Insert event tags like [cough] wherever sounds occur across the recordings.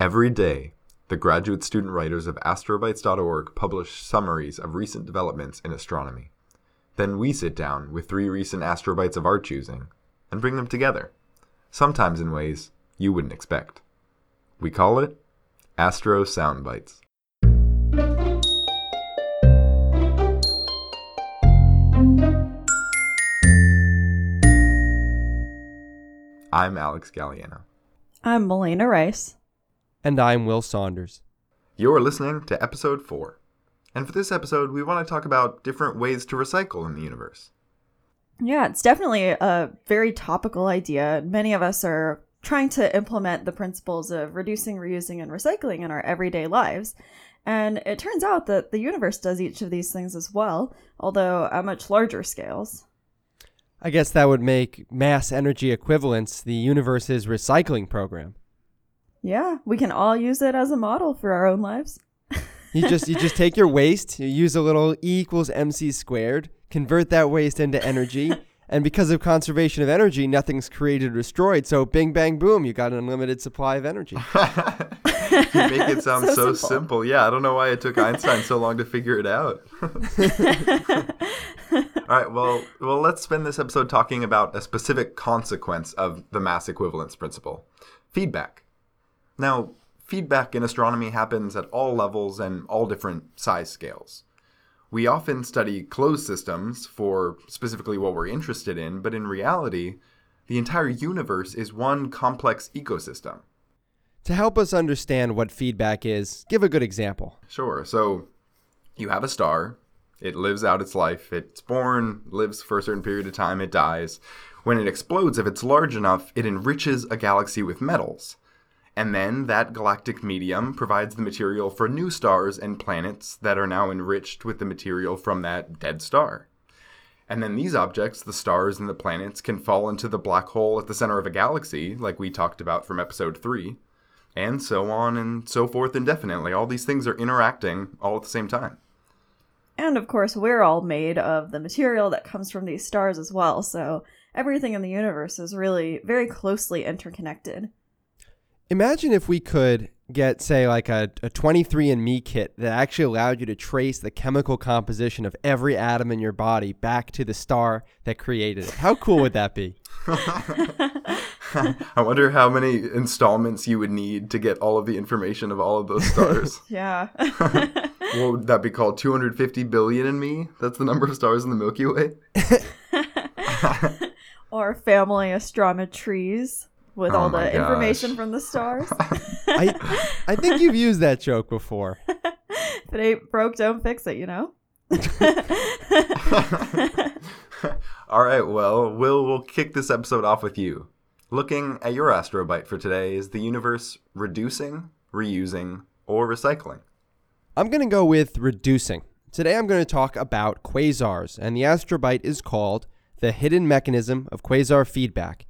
Every day, the graduate student writers of astrobites.org publish summaries of recent developments in astronomy. Then we sit down with three recent astrobites of our choosing and bring them together, sometimes in ways you wouldn't expect. We call it Astro Soundbites. I'm Alex Gagliano. I'm Malena Rice. And I'm Will Saunders. You're listening to episode 4. And for this episode, we want to talk about different ways to recycle in the universe. Yeah, it's definitely a very topical idea. Many of us are trying to implement the principles of reducing, reusing, and recycling in our everyday lives. And it turns out that the universe does each of these things as well, although at much larger scales. I guess that would make mass energy equivalence the universe's recycling program. Yeah, we can all use it as a model for our own lives. [laughs] you just you just take your waste, you use a little E equals MC squared, convert that waste into energy, [laughs] and because of conservation of energy, nothing's created or destroyed. So bing bang boom, you got an unlimited supply of energy. [laughs] you make it sound so, so simple. simple. Yeah, I don't know why it took Einstein so long to figure it out. All right, well, well, let's spend this episode talking about a specific consequence of the mass equivalence principle: feedback. Now, feedback in astronomy happens at all levels and all different size scales. We often study closed systems for specifically what we're interested in, but in reality, the entire universe is one complex ecosystem. To help us understand what feedback is, give a good example. Sure. So, you have a star, it lives out its life, it's born, lives for a certain period of time, it dies. When it explodes, if it's large enough, it enriches a galaxy with metals. And then that galactic medium provides the material for new stars and planets that are now enriched with the material from that dead star. And then these objects, the stars and the planets, can fall into the black hole at the center of a galaxy, like we talked about from episode 3, and so on and so forth indefinitely. All these things are interacting all at the same time. And of course, we're all made of the material that comes from these stars as well, so everything in the universe is really very closely interconnected. Imagine if we could get, say, like a, a 23andMe kit that actually allowed you to trace the chemical composition of every atom in your body back to the star that created it. How cool would that be? [laughs] [laughs] I wonder how many installments you would need to get all of the information of all of those stars. [laughs] yeah. what would that be called? 250 billion in me? That's the number of stars in the Milky Way? or family astrometries with oh all the gosh. information from the stars. [laughs] I, I think you've used that joke before. [laughs] if it ain't broke, don't fix it, you know? [laughs] all right, well, Will, we'll kick this episode off with you. Looking at your astrobite for today, is the universe reducing, reusing, or recycling? I'm going to go with reducing. Today I'm going to talk about quasars, and the astrobite is called The Hidden Mechanism of Quasar Feedback.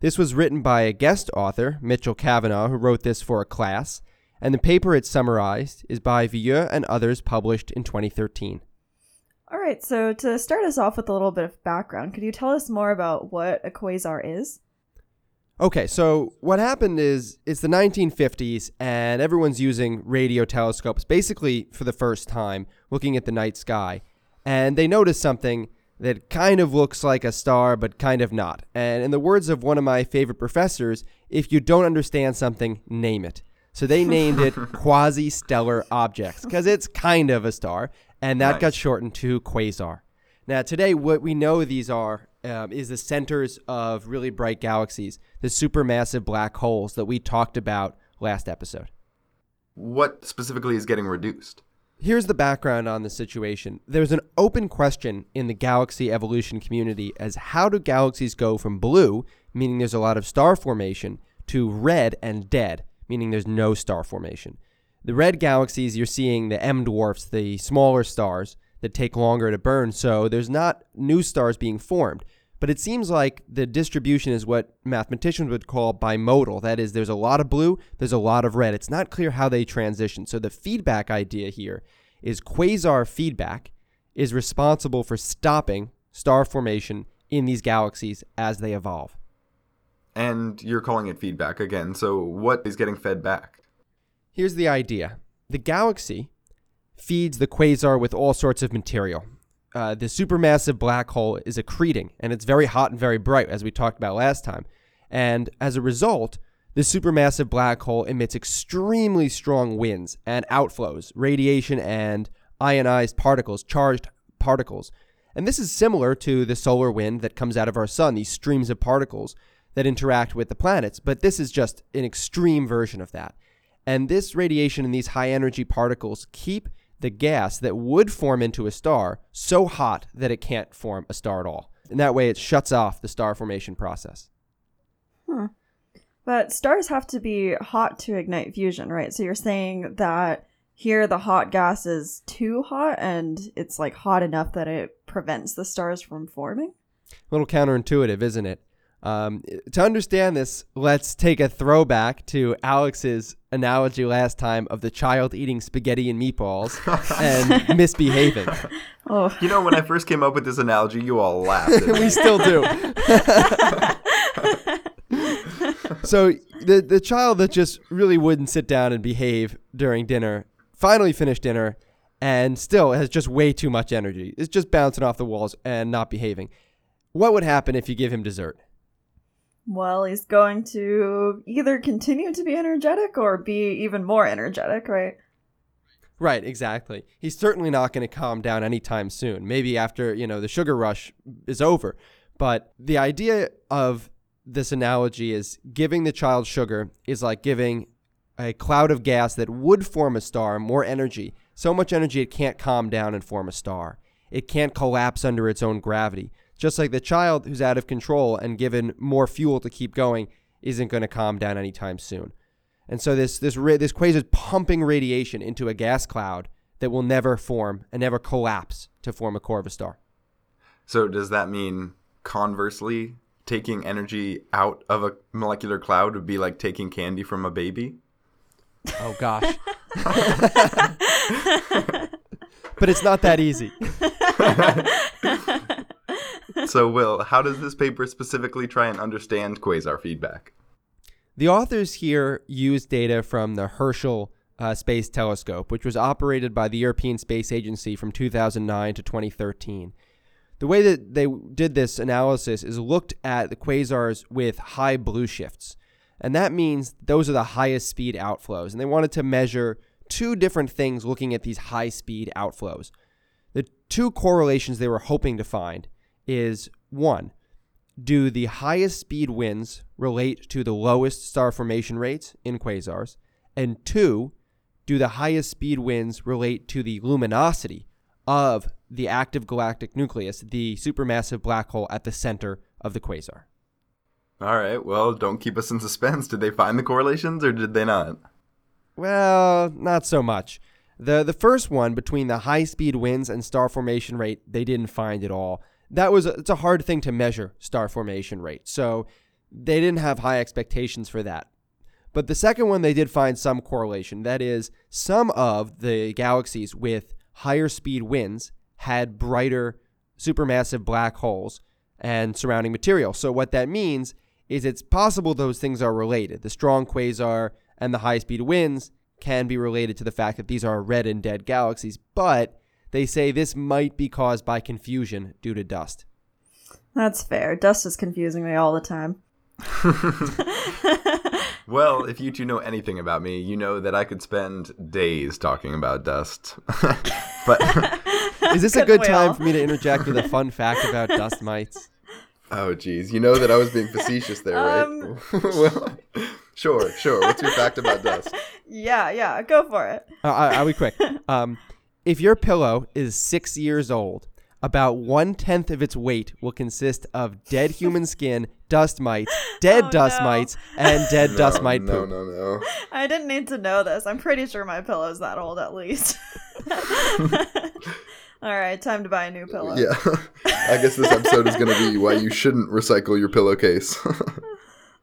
This was written by a guest author, Mitchell Kavanagh, who wrote this for a class, and the paper it summarized is by Vieux and others published in 2013. All right, so to start us off with a little bit of background, could you tell us more about what a quasar is? Okay, so what happened is it's the 1950s and everyone's using radio telescopes basically for the first time, looking at the night sky. And they noticed something that kind of looks like a star, but kind of not. And in the words of one of my favorite professors, if you don't understand something, name it. So they named it [laughs] quasi stellar objects because it's kind of a star, and that nice. got shortened to quasar. Now, today, what we know these are um, is the centers of really bright galaxies, the supermassive black holes that we talked about last episode. What specifically is getting reduced? Here's the background on the situation. There's an open question in the galaxy evolution community as how do galaxies go from blue, meaning there's a lot of star formation, to red and dead, meaning there's no star formation. The red galaxies, you're seeing the M dwarfs, the smaller stars that take longer to burn, so there's not new stars being formed. But it seems like the distribution is what mathematicians would call bimodal. That is, there's a lot of blue, there's a lot of red. It's not clear how they transition. So the feedback idea here is quasar feedback is responsible for stopping star formation in these galaxies as they evolve. And you're calling it feedback again. So what is getting fed back? Here's the idea the galaxy feeds the quasar with all sorts of material. Uh, the supermassive black hole is accreting, and it's very hot and very bright, as we talked about last time. And as a result, the supermassive black hole emits extremely strong winds and outflows, radiation and ionized particles, charged particles. And this is similar to the solar wind that comes out of our sun, these streams of particles that interact with the planets, but this is just an extreme version of that. And this radiation and these high energy particles keep the gas that would form into a star so hot that it can't form a star at all. And that way it shuts off the star formation process. Hmm. But stars have to be hot to ignite fusion, right? So you're saying that here the hot gas is too hot and it's like hot enough that it prevents the stars from forming? A little counterintuitive, isn't it? Um, to understand this, let's take a throwback to Alex's analogy last time of the child eating spaghetti and meatballs [laughs] and misbehaving. [laughs] Oh, You know, when I first came up with this analogy, you all laughed. At [laughs] we still do. so the the child that just really wouldn't sit down and behave during dinner finally finished dinner and still has just way too much energy. It's just bouncing off the walls and not behaving. What would happen if you give him dessert? Well, he's going to either continue to be energetic or be even more energetic, right? Right, exactly. He's certainly not going to calm down anytime soon. Maybe after, you know, the sugar rush is over. But the idea of this analogy is giving the child sugar is like giving a cloud of gas that would form a star more energy. So much energy it can't calm down and form a star. It can't collapse under its own gravity. Just like the child who's out of control and given more fuel to keep going isn't going to calm down anytime soon. And so this this this quasar is pumping radiation into a gas cloud that will never form and never collapse to form a core of a star. So does that mean conversely, taking energy out of a molecular cloud would be like taking candy from a baby? Oh gosh. [laughs] but it's not that easy. [laughs] So, Will, how does this paper specifically try and understand quasar feedback? The authors here use data from the Herschel uh, Space Telescope, which was operated by the European Space Agency from 2009 to 2013. The way that they did this analysis is looked at the quasars with high blue shifts. And that means those are the highest speed outflows. And they wanted to measure two different things looking at these high speed outflows. The two correlations they were hoping to find is one, do the highest speed winds relate to the lowest star formation rates in quasars? And two, do the highest speed winds relate to the luminosity of the active galactic nucleus, the supermassive black hole at the center of the quasar? All right, well, don't keep us in suspense. Did they find the correlations or did they not? Well, not so much. The the first one between the high speed winds and star formation rate, they didn't find at all. That was a, it's a hard thing to measure star formation rate. So they didn't have high expectations for that. But the second one they did find some correlation. That is some of the galaxies with higher speed winds had brighter supermassive black holes and surrounding material. So what that means is it's possible those things are related. The strong quasar and the high speed winds can be related to the fact that these are red and dead galaxies, but they say this might be caused by confusion due to dust. That's fair. Dust is confusing me all the time. [laughs] Well, if you two know anything about me, you know that I could spend days talking about dust. [laughs] but [laughs] Is this a Couldn't good we time all? for me to interject with a fun fact about dust mites? oh, geez, you know that I was being facetious there, right? Um. well, sure, sure. What's your fact about dust? Yeah, yeah, go for it. Uh, I- I'll be quick. Um, if your pillow is six years old, about one tenth of its weight will consist of dead human [laughs] skin, dust mites, dead Oh, dust no. mites, and dead dust no, mite no, poop. no, no. [laughs] I didn't need to know this. I'm pretty sure my pillow's that old at least. [laughs] All right, time to buy a new uh, pillow. Yeah, I guess this episode is going to be why you shouldn't recycle your pillowcase.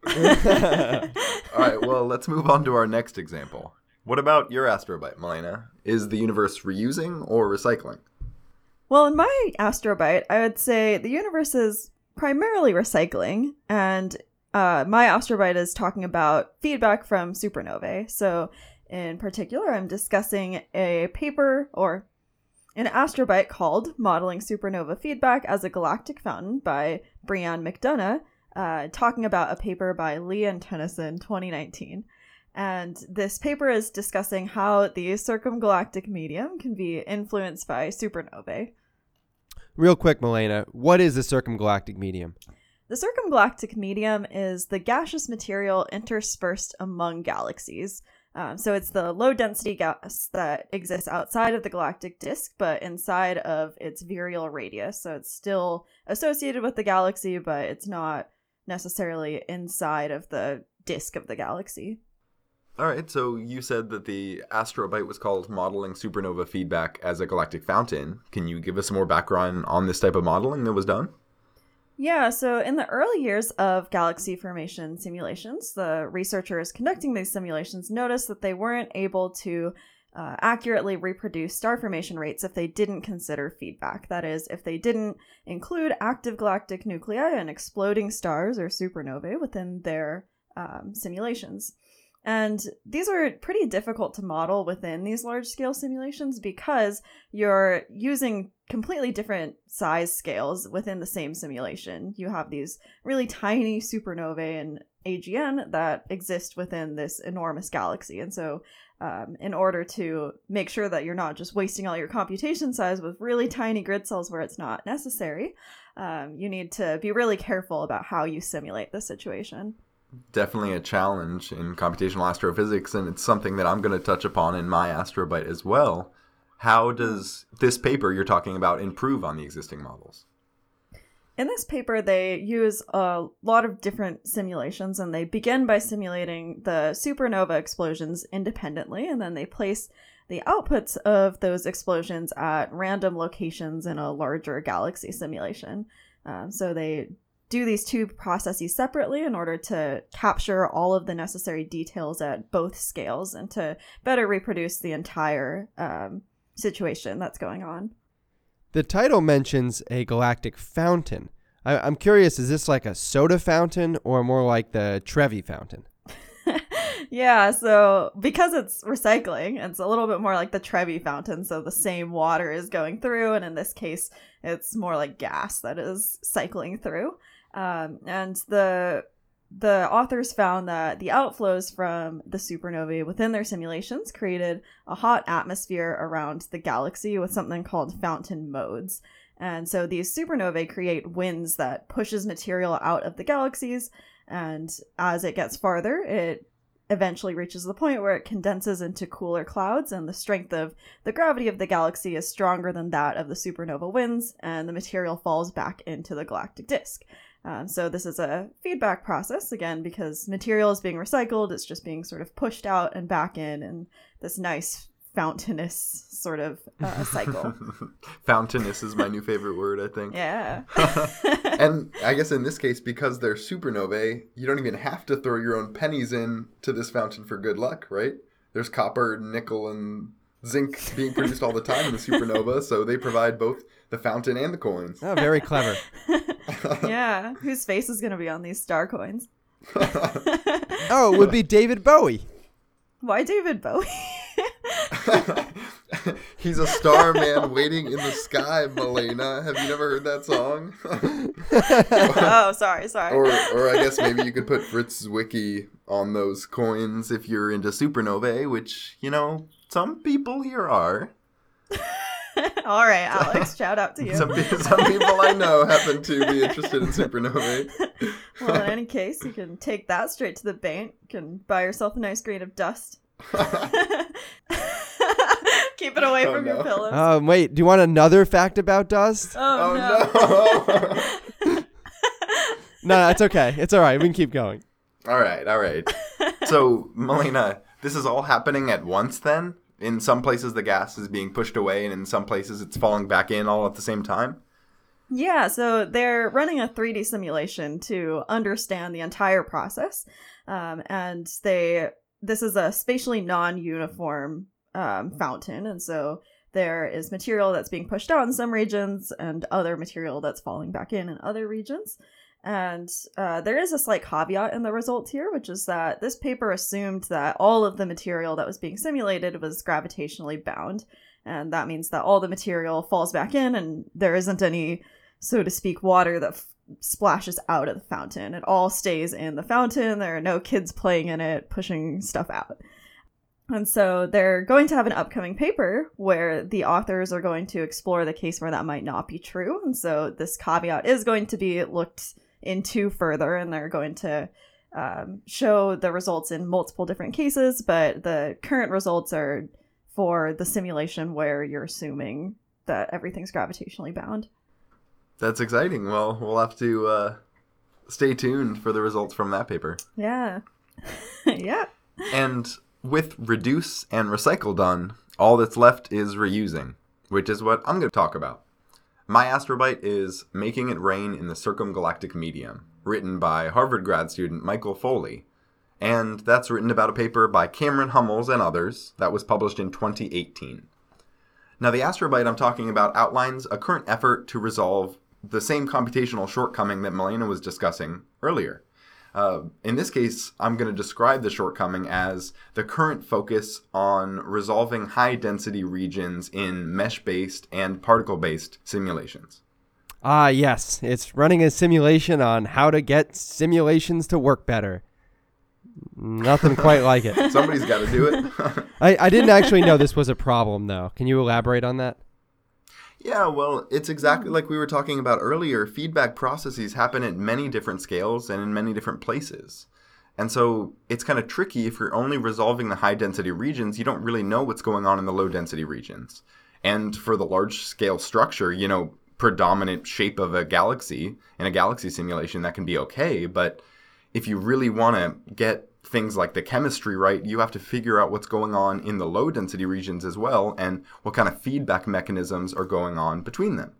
All right, well, let's move on to our next example. What about your astrobite, Malena? Is the universe reusing or recycling? Well, in my astrobite, I would say the universe is primarily recycling, and uh, my astrobite is talking about feedback from supernovae. So, in particular, I'm discussing a paper or an astrobite called Modeling Supernova Feedback as a Galactic Fountain by Brianne McDonough, uh, talking about a paper by Li and Tonnesen 2019. And this paper is discussing how the circumgalactic medium can be influenced by supernovae. Real quick, Malena, what is the circumgalactic medium? The circumgalactic medium is the gaseous material interspersed among galaxies. Um, so it's the low density gas that exists outside of the galactic disk, but inside of its virial radius. So it's still associated with the galaxy, but it's not necessarily inside of the disk of the galaxy. All right, so you said that the astrobite was called Modeling Supernova Feedback as a Galactic Fountain. Can you give us some more background on this type of modeling that was done? Yeah, so in the early years of galaxy formation simulations, the researchers conducting these simulations noticed that they weren't able to uh, accurately reproduce star formation rates if they didn't consider feedback. That is, if they didn't include active galactic nuclei and exploding stars or supernovae within their um, simulations. And these are pretty difficult to model within these large scale simulations because you're using completely different size scales within the same simulation. You have these really tiny supernovae and AGN that exist within this enormous galaxy. And so, um, in order to make sure that you're not just wasting all your computation size with really tiny grid cells where it's not necessary, um, you need to be really careful about how you simulate the situation definitely a challenge in computational astrophysics, and it's something that I'm going to touch upon in my astrobite as well. How does this paper you're talking about improve on the existing models? In this paper, they use a lot of different simulations, and they begin by simulating the supernova explosions independently, and then they place the outputs of those explosions at random locations in a larger galaxy simulation. Um, so they do these two processes separately in order to capture all of the necessary details at both scales and to better reproduce the entire um, situation that's going on. The title mentions a galactic fountain. I- I'm curious, is this like a soda fountain or more like the Trevi fountain? [laughs] yeah, so because it's recycling, it's a little bit more like the Trevi fountain. So the same water is going through, and in this case, it's more like gas that is cycling through. Um, and the the authors found that the outflows from the supernovae within their simulations created a hot atmosphere around the galaxy with something called fountain modes. And so these supernovae create winds that pushes material out of the galaxies and as it gets farther, it eventually reaches the point where it condenses into cooler clouds and the strength of the gravity of the galaxy is stronger than that of the supernova winds and the material falls back into the galactic disk. Um, so this is a feedback process again because material is being recycled. It's just being sort of pushed out and back in, and this nice fountainous sort of uh, cycle. [laughs] fountainous is my new favorite word, I think. Yeah. [laughs] and [laughs] I guess in this case, because they're supernovae, you don't even have to throw your own pennies in to this fountain for good luck, right? There's copper, nickel, and zinc being produced all the time in the supernova, so they provide both the fountain and the coins. Oh, very clever. [laughs] yeah, whose face is going to be on these star coins? [laughs] oh, it would be David Bowie. Why David Bowie? [laughs] He's a star man waiting in the sky, Malena. Have you never heard that song? oh, sorry, sorry. Or, or I guess maybe you could put Fritz Zwicky on those coins if you're into supernovae, which you know some people here are. [laughs] All right, Alex, [laughs] shout out to you. Some, some people I know happen to be interested in supernovae. [laughs] well, in any case, you can take that straight to the bank. You can buy yourself a nice grain of dust. Keep it away Oh, from no. your pillows. Um, wait, do you want another fact about dust? oh, Oh no. no! No, it's okay. It's all right. We can keep going. all right, all right. So, Malena, this is all happening at once then? In some places, the gas is being pushed away, and in some places, it's falling back in all at the same time? Yeah, so they're running a 3D simulation to understand the entire process, um, and they this is a spatially non-uniform um, fountain, and so there is material that's being pushed out in some regions and other material that's falling back in in other regions. And uh, there is a slight caveat in the results here, which is that this paper assumed that all of the material that was being simulated was gravitationally bound. And that means that all the material falls back in and there isn't any, so to speak, water that f- splashes out of the fountain. It all stays in the fountain. There are no kids playing in it, pushing stuff out. And so they're going to have an upcoming paper where the authors are going to explore the case where that might not be true. And so this caveat is going to be looked into further, and they're going to um, show the results in multiple different cases. But the current results are for the simulation where you're assuming that everything's gravitationally bound. That's exciting. Well, we'll have to uh, stay tuned for the results from that paper. Yeah. [laughs] yeah. And with reduce and recycle done, all that's left is reusing, which is what I'm going to talk about. My Astrobite is Making It Rain in the Circumgalactic Medium, written by Harvard grad student Michael Foley. And that's written about a paper by Cameron Hummels and others that was published in 2018. Now, the Astrobite I'm talking about outlines a current effort to resolve the same computational shortcoming that Malena was discussing earlier. Uh, in this case, I'm going to describe the shortcoming as the current focus on resolving high density regions in mesh based and particle based simulations. Ah, yes. It's running a simulation on how to get simulations to work better. Nothing quite like it. [laughs] Somebody's got to do it. [laughs] I, I didn't actually know this was a problem, though. Can you elaborate on that? Yeah, well, it's exactly hmm. like we were talking about earlier. Feedback processes happen at many different scales and in many different places. And so it's kind of tricky if you're only resolving the high density regions, you don't really know what's going on in the low density regions. And for the large scale structure, you know, predominant shape of a galaxy in a galaxy simulation, that can be okay. But if you really want to get things like the chemistry right, you have to figure out what's going on in the low density regions as well and what kind of feedback mechanisms are going on between them.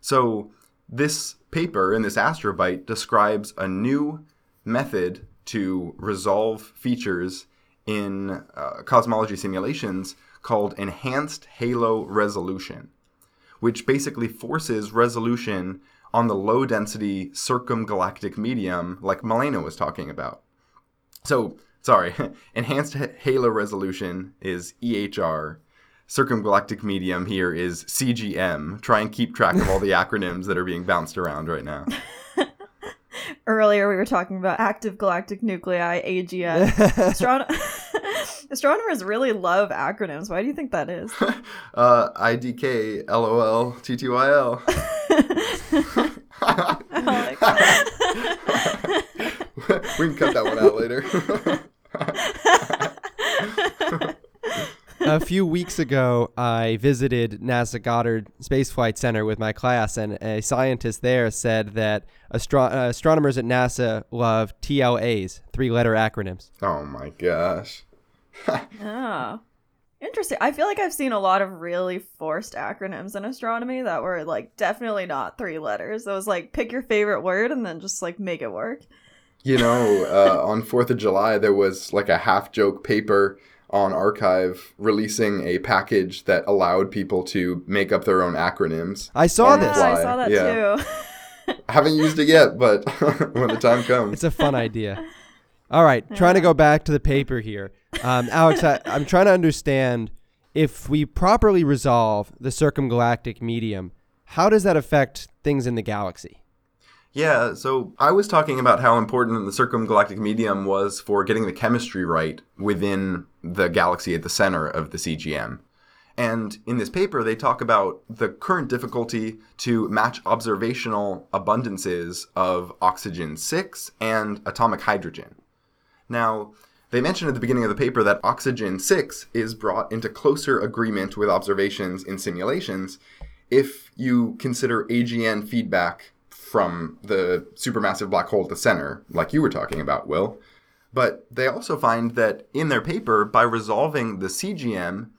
So, this paper in this Astrobite describes a new method to resolve features in uh, cosmology simulations called enhanced halo resolution, which basically forces resolution on the low density circumgalactic medium, like Malena was talking about. So, sorry, [laughs] enhanced halo resolution is EHR. Circumgalactic medium here is CGM. Try and keep track of all the [laughs] acronyms that are being bounced around right now. [laughs] Earlier, we were talking about active galactic nuclei, AGN. Astron- Astronomers really love acronyms. Why do you think that is? uh, IDK, LOL, TTYL. [laughs] we can cut that one out later. [laughs] a few weeks ago, I visited NASA Goddard Space Flight Center with my class, and a scientist there said that astro- uh, astronomers at NASA love TLAs, three letter acronyms. Oh my gosh. [laughs] oh. Interesting. I feel like I've seen a lot of really forced acronyms in astronomy that were like definitely not three letters. It was like pick your favorite word and then just like make it work. You know, uh, on 4th of July, there was like a half joke paper on arXiv releasing a package that allowed people to make up their own acronyms. I saw yeah, this. I saw that Yeah. too. I [laughs] haven't used it yet, but [laughs] when the time comes. It's a fun idea. All right, trying to go back to the paper here. Um, Alex, I, I'm trying to understand if we properly resolve the circumgalactic medium, how does that affect things in the galaxy? Yeah, so I was talking about how important the circumgalactic medium was for getting the chemistry right within the galaxy at the center of the CGM. And in this paper, they talk about the current difficulty to match observational abundances of oxygen 6 and atomic hydrogen. Now, they mention at the beginning of the paper that oxygen 6 is brought into closer agreement with observations in simulations if you consider AGN feedback from the supermassive black hole at the center, like you were talking about, Will. But they also find that in their paper, by resolving the CGM,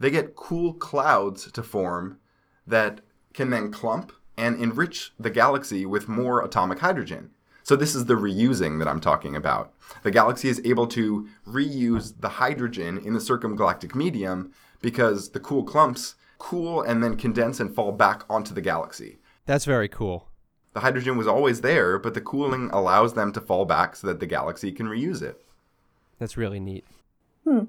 they get cool clouds to form that can then clump and enrich the galaxy with more atomic hydrogen. So, this is the reusing that I'm talking about. The galaxy is able to reuse the hydrogen in the circumgalactic medium because the cool clumps cool and then condense and fall back onto the galaxy. That's very cool. The hydrogen was always there, but the cooling allows them to fall back so that the galaxy can reuse it. That's really neat. Hmm.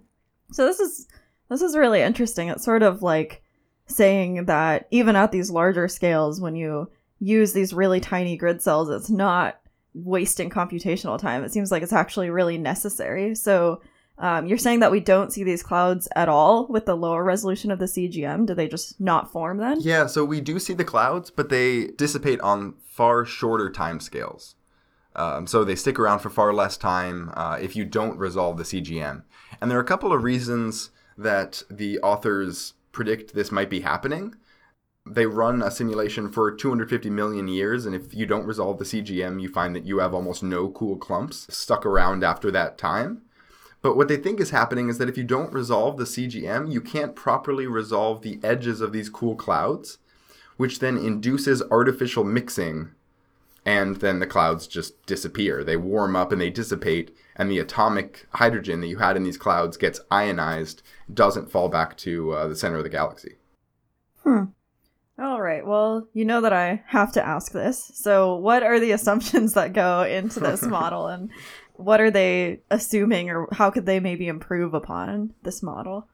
So this is this is really interesting. It's sort of like saying that even at these larger scales, when you use these really tiny grid cells, it's not wasting computational time. It seems like it's actually really necessary. So um, you're saying that we don't see these clouds at all with the lower resolution of the CGM. Do they just not form then? Yeah, so we do see the clouds, but they dissipate on far shorter time scales. Um, so they stick around for far less time uh, if you don't resolve the CGM. And there are a couple of reasons that the authors predict this might be happening. They run a simulation for 250 million years, and if you don't resolve the CGM, you find that you have almost no cool clumps stuck around after that time. But what they think is happening is that if you don't resolve the CGM, you can't properly resolve the edges of these cool clouds, which then induces artificial mixing, and then the clouds just disappear. They warm up and they dissipate, and the atomic hydrogen that you had in these clouds gets ionized, doesn't fall back to uh, the center of the galaxy. Hmm. All right. Well, you know that I have to ask this. So, what are the [laughs] assumptions that go into this [laughs] model, and what are they assuming, or how could they maybe improve upon this model?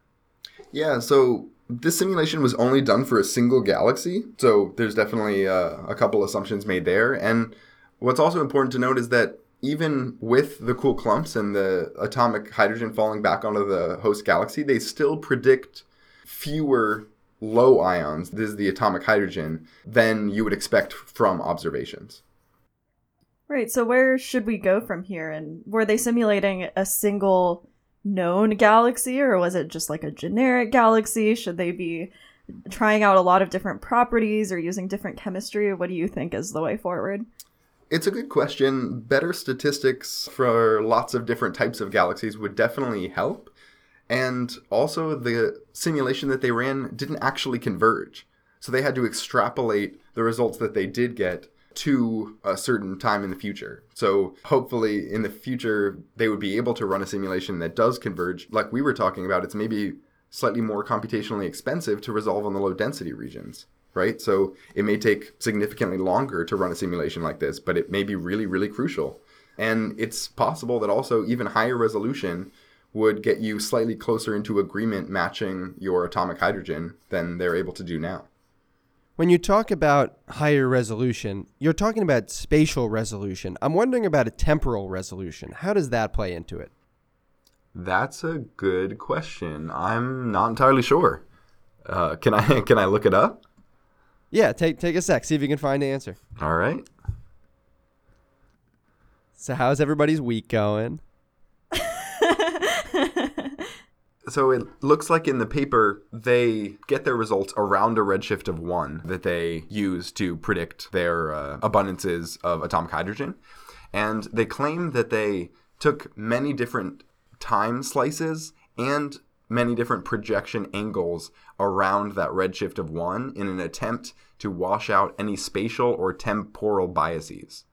Yeah, so this simulation was only done for a single galaxy, so there's definitely uh, a couple assumptions made there. And what's also important to note is that even with the cool clumps and the atomic hydrogen falling back onto the host galaxy, they still predict fewer low ions, this is the atomic hydrogen, than you would expect from observations. Right. So, where should we go from here? And were they simulating a single known galaxy, or was it just like a generic galaxy? Should they be trying out a lot of different properties or using different chemistry? What do you think is the way forward? It's a good question. Better statistics for lots of different types of galaxies would definitely help. And also, the simulation that they ran didn't actually converge. So they had to extrapolate the results that they did get to a certain time in the future. So hopefully, in the future, they would be able to run a simulation that does converge. Like we were talking about, it's maybe slightly more computationally expensive to resolve on the low density regions right? So it may take significantly longer to run a simulation like this, but it may be really, really crucial. And it's possible that also even higher resolution would get you slightly closer into agreement matching your atomic hydrogen than they're able to do now. When you talk about higher resolution, you're talking about spatial resolution. I'm wondering about a temporal resolution. How does that play into it? That's a good question. I'm not entirely sure. Uh, can I [laughs] can I look it up? Yeah, take take a sec. See if you can find the answer. All right. So, how's everybody's week going? So it looks like in the paper they get their results around a redshift of one that they use to predict their uh, abundances of atomic hydrogen. And they claim that they took many different time slices and many different projection angles around that redshift of one in an attempt to wash out any spatial or temporal biases.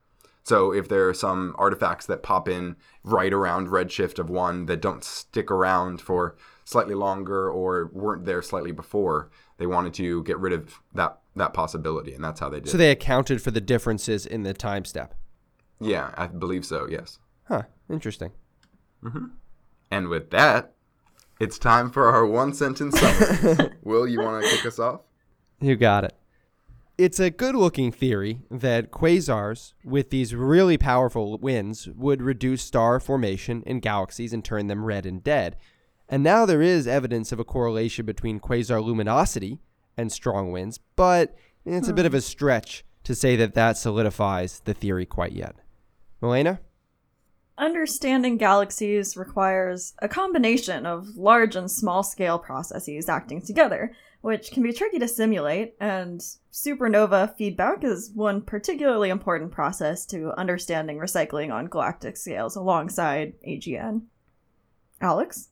So if there are some artifacts that pop in right around redshift of one that don't stick around for slightly longer or weren't there slightly before, they wanted to get rid of that that possibility, and that's how they did. So, they accounted for the differences in the time step. Yeah, I believe so. Yes. Huh, interesting. Mm-hmm. And with that, it's time for our one sentence summary. [laughs] Will you want to kick us off? You got it. It's a good looking theory that quasars with these really powerful winds would reduce star formation in galaxies and turn them red and dead. And now there is evidence of a correlation between quasar luminosity and strong winds, but it's a bit of a stretch to say that that solidifies the theory quite yet. Malena? Understanding galaxies requires a combination of large and small scale processes acting together, which can be tricky to simulate, and supernova feedback is one particularly important process to understanding recycling on galactic scales alongside AGN. Alex?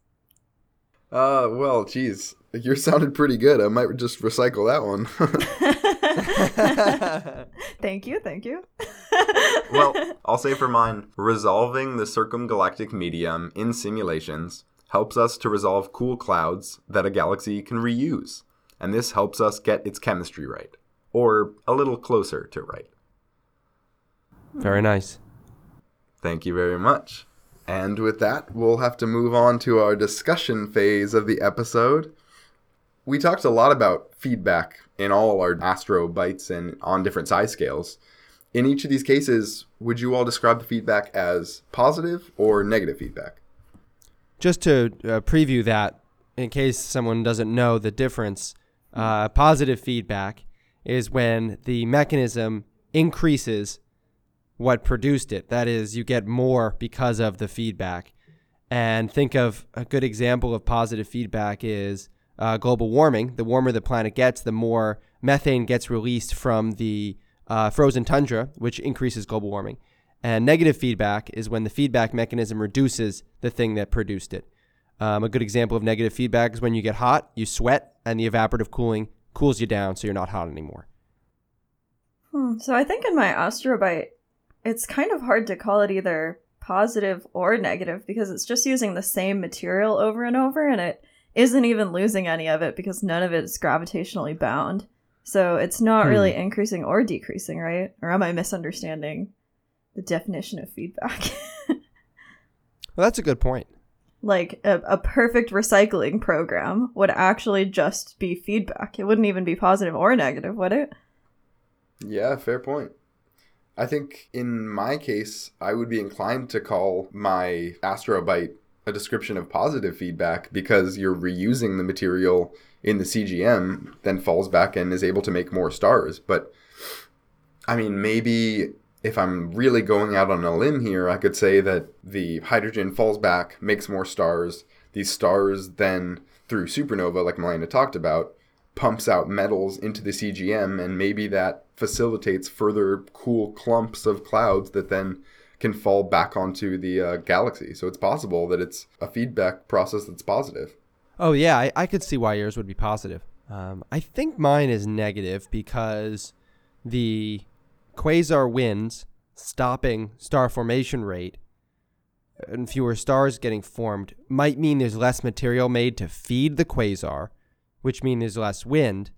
Uh, well, geez, you sounded pretty good. I might just recycle that one. [laughs] thank you, thank you. [laughs] well, I'll say for mine, resolving the circumgalactic medium in simulations helps us to resolve cool clouds that a galaxy can reuse. And this helps us get its chemistry right, or a little closer to right. Very nice. Thank you very much. And with that, we'll have to move on to our discussion phase of the episode. We talked a lot about feedback in all our astro bites and on different size scales. In each of these cases, would you all describe the feedback as positive or negative feedback? Just to uh, preview that, in case someone doesn't know the difference, uh, positive feedback is when the mechanism increases what produced it. That is, you get more because of the feedback. And think of a good example of positive feedback is uh, global warming. The warmer the planet gets, the more methane gets released from the uh, frozen tundra, which increases global warming. And negative feedback is when the feedback mechanism reduces the thing that produced it. Um, a good example of negative feedback is when you get hot, you sweat, and the evaporative cooling cools you down so you're not hot anymore. Hmm, so I think in my astrobite, it's kind of hard to call it either positive or negative because it's just using the same material over and over and it isn't even losing any of it because none of it is gravitationally bound. So it's not Hmm. really increasing or decreasing, right? Or am I misunderstanding the definition of feedback? [laughs] Well, that's a good point. Like a, a perfect recycling program would actually just be feedback. It wouldn't even be positive or negative, would it? Yeah, fair point. I think in my case, I would be inclined to call my astrobite a description of positive feedback because you're reusing the material in the CGM, then falls back and is able to make more stars. But I mean, maybe if I'm really going out on a limb here, I could say that the hydrogen falls back, makes more stars. These stars then, through supernova, like Malena talked about, pumps out metals into the CGM, and maybe that facilitates further cool clumps of clouds that then can fall back onto the uh, galaxy. So it's possible that it's a feedback process that's positive. Oh yeah, I, I could see why yours would be positive. Um, I think mine is negative because the quasar winds stopping star formation rate and fewer stars getting formed might mean there's less material made to feed the quasar, which means there's less wind,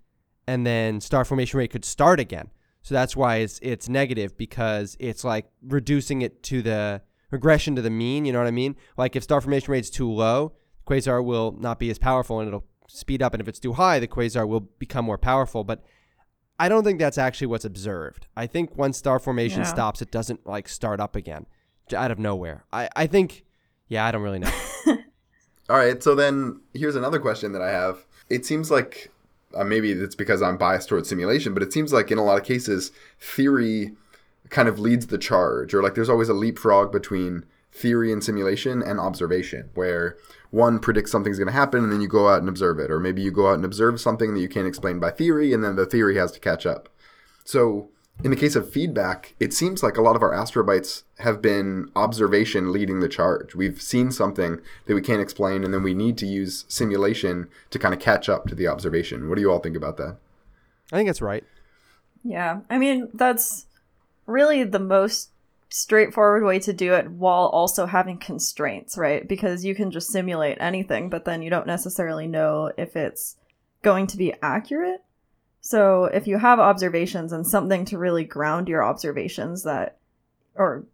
and then star formation rate could start again. So that's why it's it's negative because it's like reducing it to the regression to the mean. You know what I mean? Like if star formation rate's too low, quasar will not be as powerful and it'll speed up. And if it's too high, the quasar will become more powerful. But I don't think that's actually what's observed. I think once star formation Yeah. stops, it doesn't like start up again out of nowhere. I, I think, yeah, I don't really know. [laughs] All right, so then here's another question that I have. It seems like uh, maybe it's because I'm biased towards simulation, but it seems like in a lot of cases, theory kind of leads the charge, or like there's always a leapfrog between theory and simulation and observation, where one predicts something's going to happen and then you go out and observe it, or maybe you go out and observe something that you can't explain by theory, and then the theory has to catch up. So, in the case of feedback, it seems like a lot of our astrobites have been observation leading the charge. We've seen something that we can't explain, and then we need to use simulation to kind of catch up to the observation. What do you all think about that? I think that's right. Yeah. I mean, that's really the most straightforward way to do it while also having constraints, right? Because you can just simulate anything, but then you don't necessarily know if it's going to be accurate. So if you have observations and something to really ground your observations that, or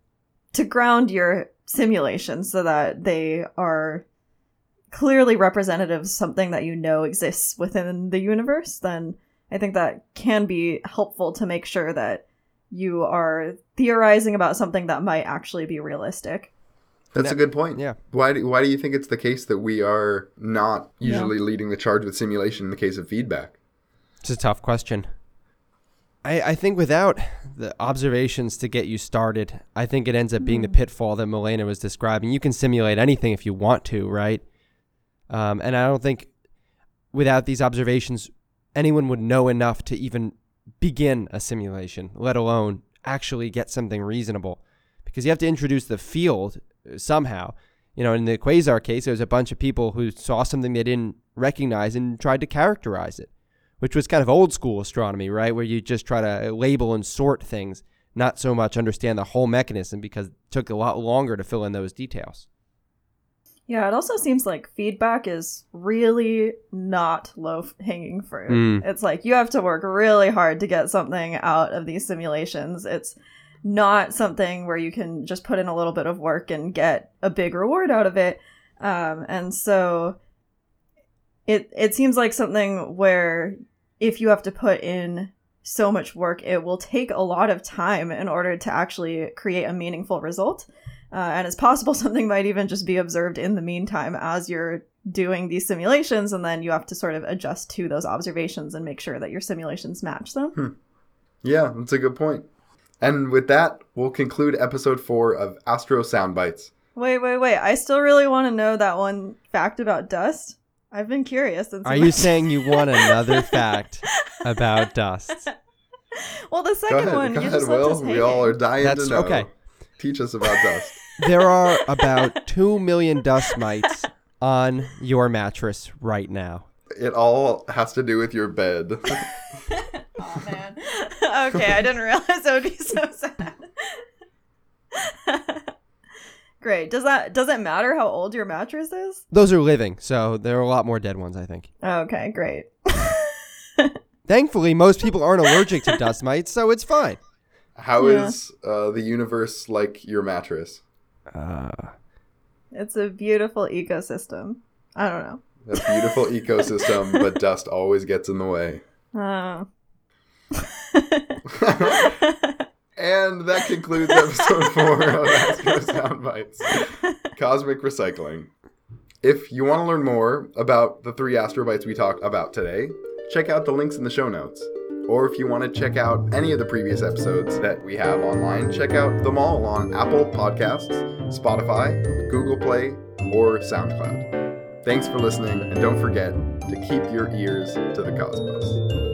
to ground your simulations so that they are clearly representative of something that you know exists within the universe, then I think that can be helpful to make sure that you are theorizing about something that might actually be realistic. That's a good point. Yeah. Why do, why do you think it's the case that we are not usually leading the charge with simulation in the case of feedback? It's a tough question. I, I think without the observations to get you started, I think it ends up being the pitfall that Malena was describing. You can simulate anything if you want to, right? Um, and I don't think without these observations, anyone would know enough to even begin a simulation, let alone actually get something reasonable. Because you have to introduce the field uh, somehow. You know, in the quasar case, there was a bunch of people who saw something they didn't recognize and tried to characterize it which was kind of old school astronomy, right? Where you just try to label and sort things, not so much understand the whole mechanism because it took a lot longer to fill in those details. Yeah, it also seems like feedback is really not low hanging fruit. Mm. It's like you have to work really hard to get something out of these simulations. It's not something where you can just put in a little bit of work and get a big reward out of it. Um, and so it it seems like something where if you have to put in so much work, it will take a lot of time in order to actually create a meaningful result. Uh, and it's possible [laughs] something might even just be observed in the meantime as you're doing these simulations, and then you have to sort of adjust to those observations and make sure that your simulations match them. Yeah, that's a good point. And with that, we'll conclude episode four of Astro Soundbites. Wait, wait, wait. I still really want to know that one fact about dust. I've been curious since Are we- [laughs] you saying you want another fact about dust? [laughs] Well, the second ahead, one you ahead, just left Will. us We all are dying That's- to know. okay. Teach us about dust. There are about 2 million dust mites on your mattress right now. It all has to do with your bed. [laughs] [laughs] Oh man. okay, I didn't realize it would be so sad. [laughs] Great. Does that does it matter how old your mattress is? Those are living, so there are a lot more dead ones, I think. Okay, great. Thankfully, most people aren't allergic to dust mites, so it's fine. How Yeah. is uh, the universe like your mattress? Uh, It's a beautiful ecosystem. I don't know. A beautiful ecosystem, [laughs] but dust always gets in the way. Oh. [laughs] And that concludes episode four of Astro [laughs] Soundbites Cosmic Recycling. If you want to learn more about the three astrobites we talked about today, check out the links in the show notes. Or if you want to check out any of the previous episodes that we have online, check out them all on Apple Podcasts, Spotify, Google Play, or SoundCloud. Thanks for listening, and don't forget to keep your ears to the cosmos.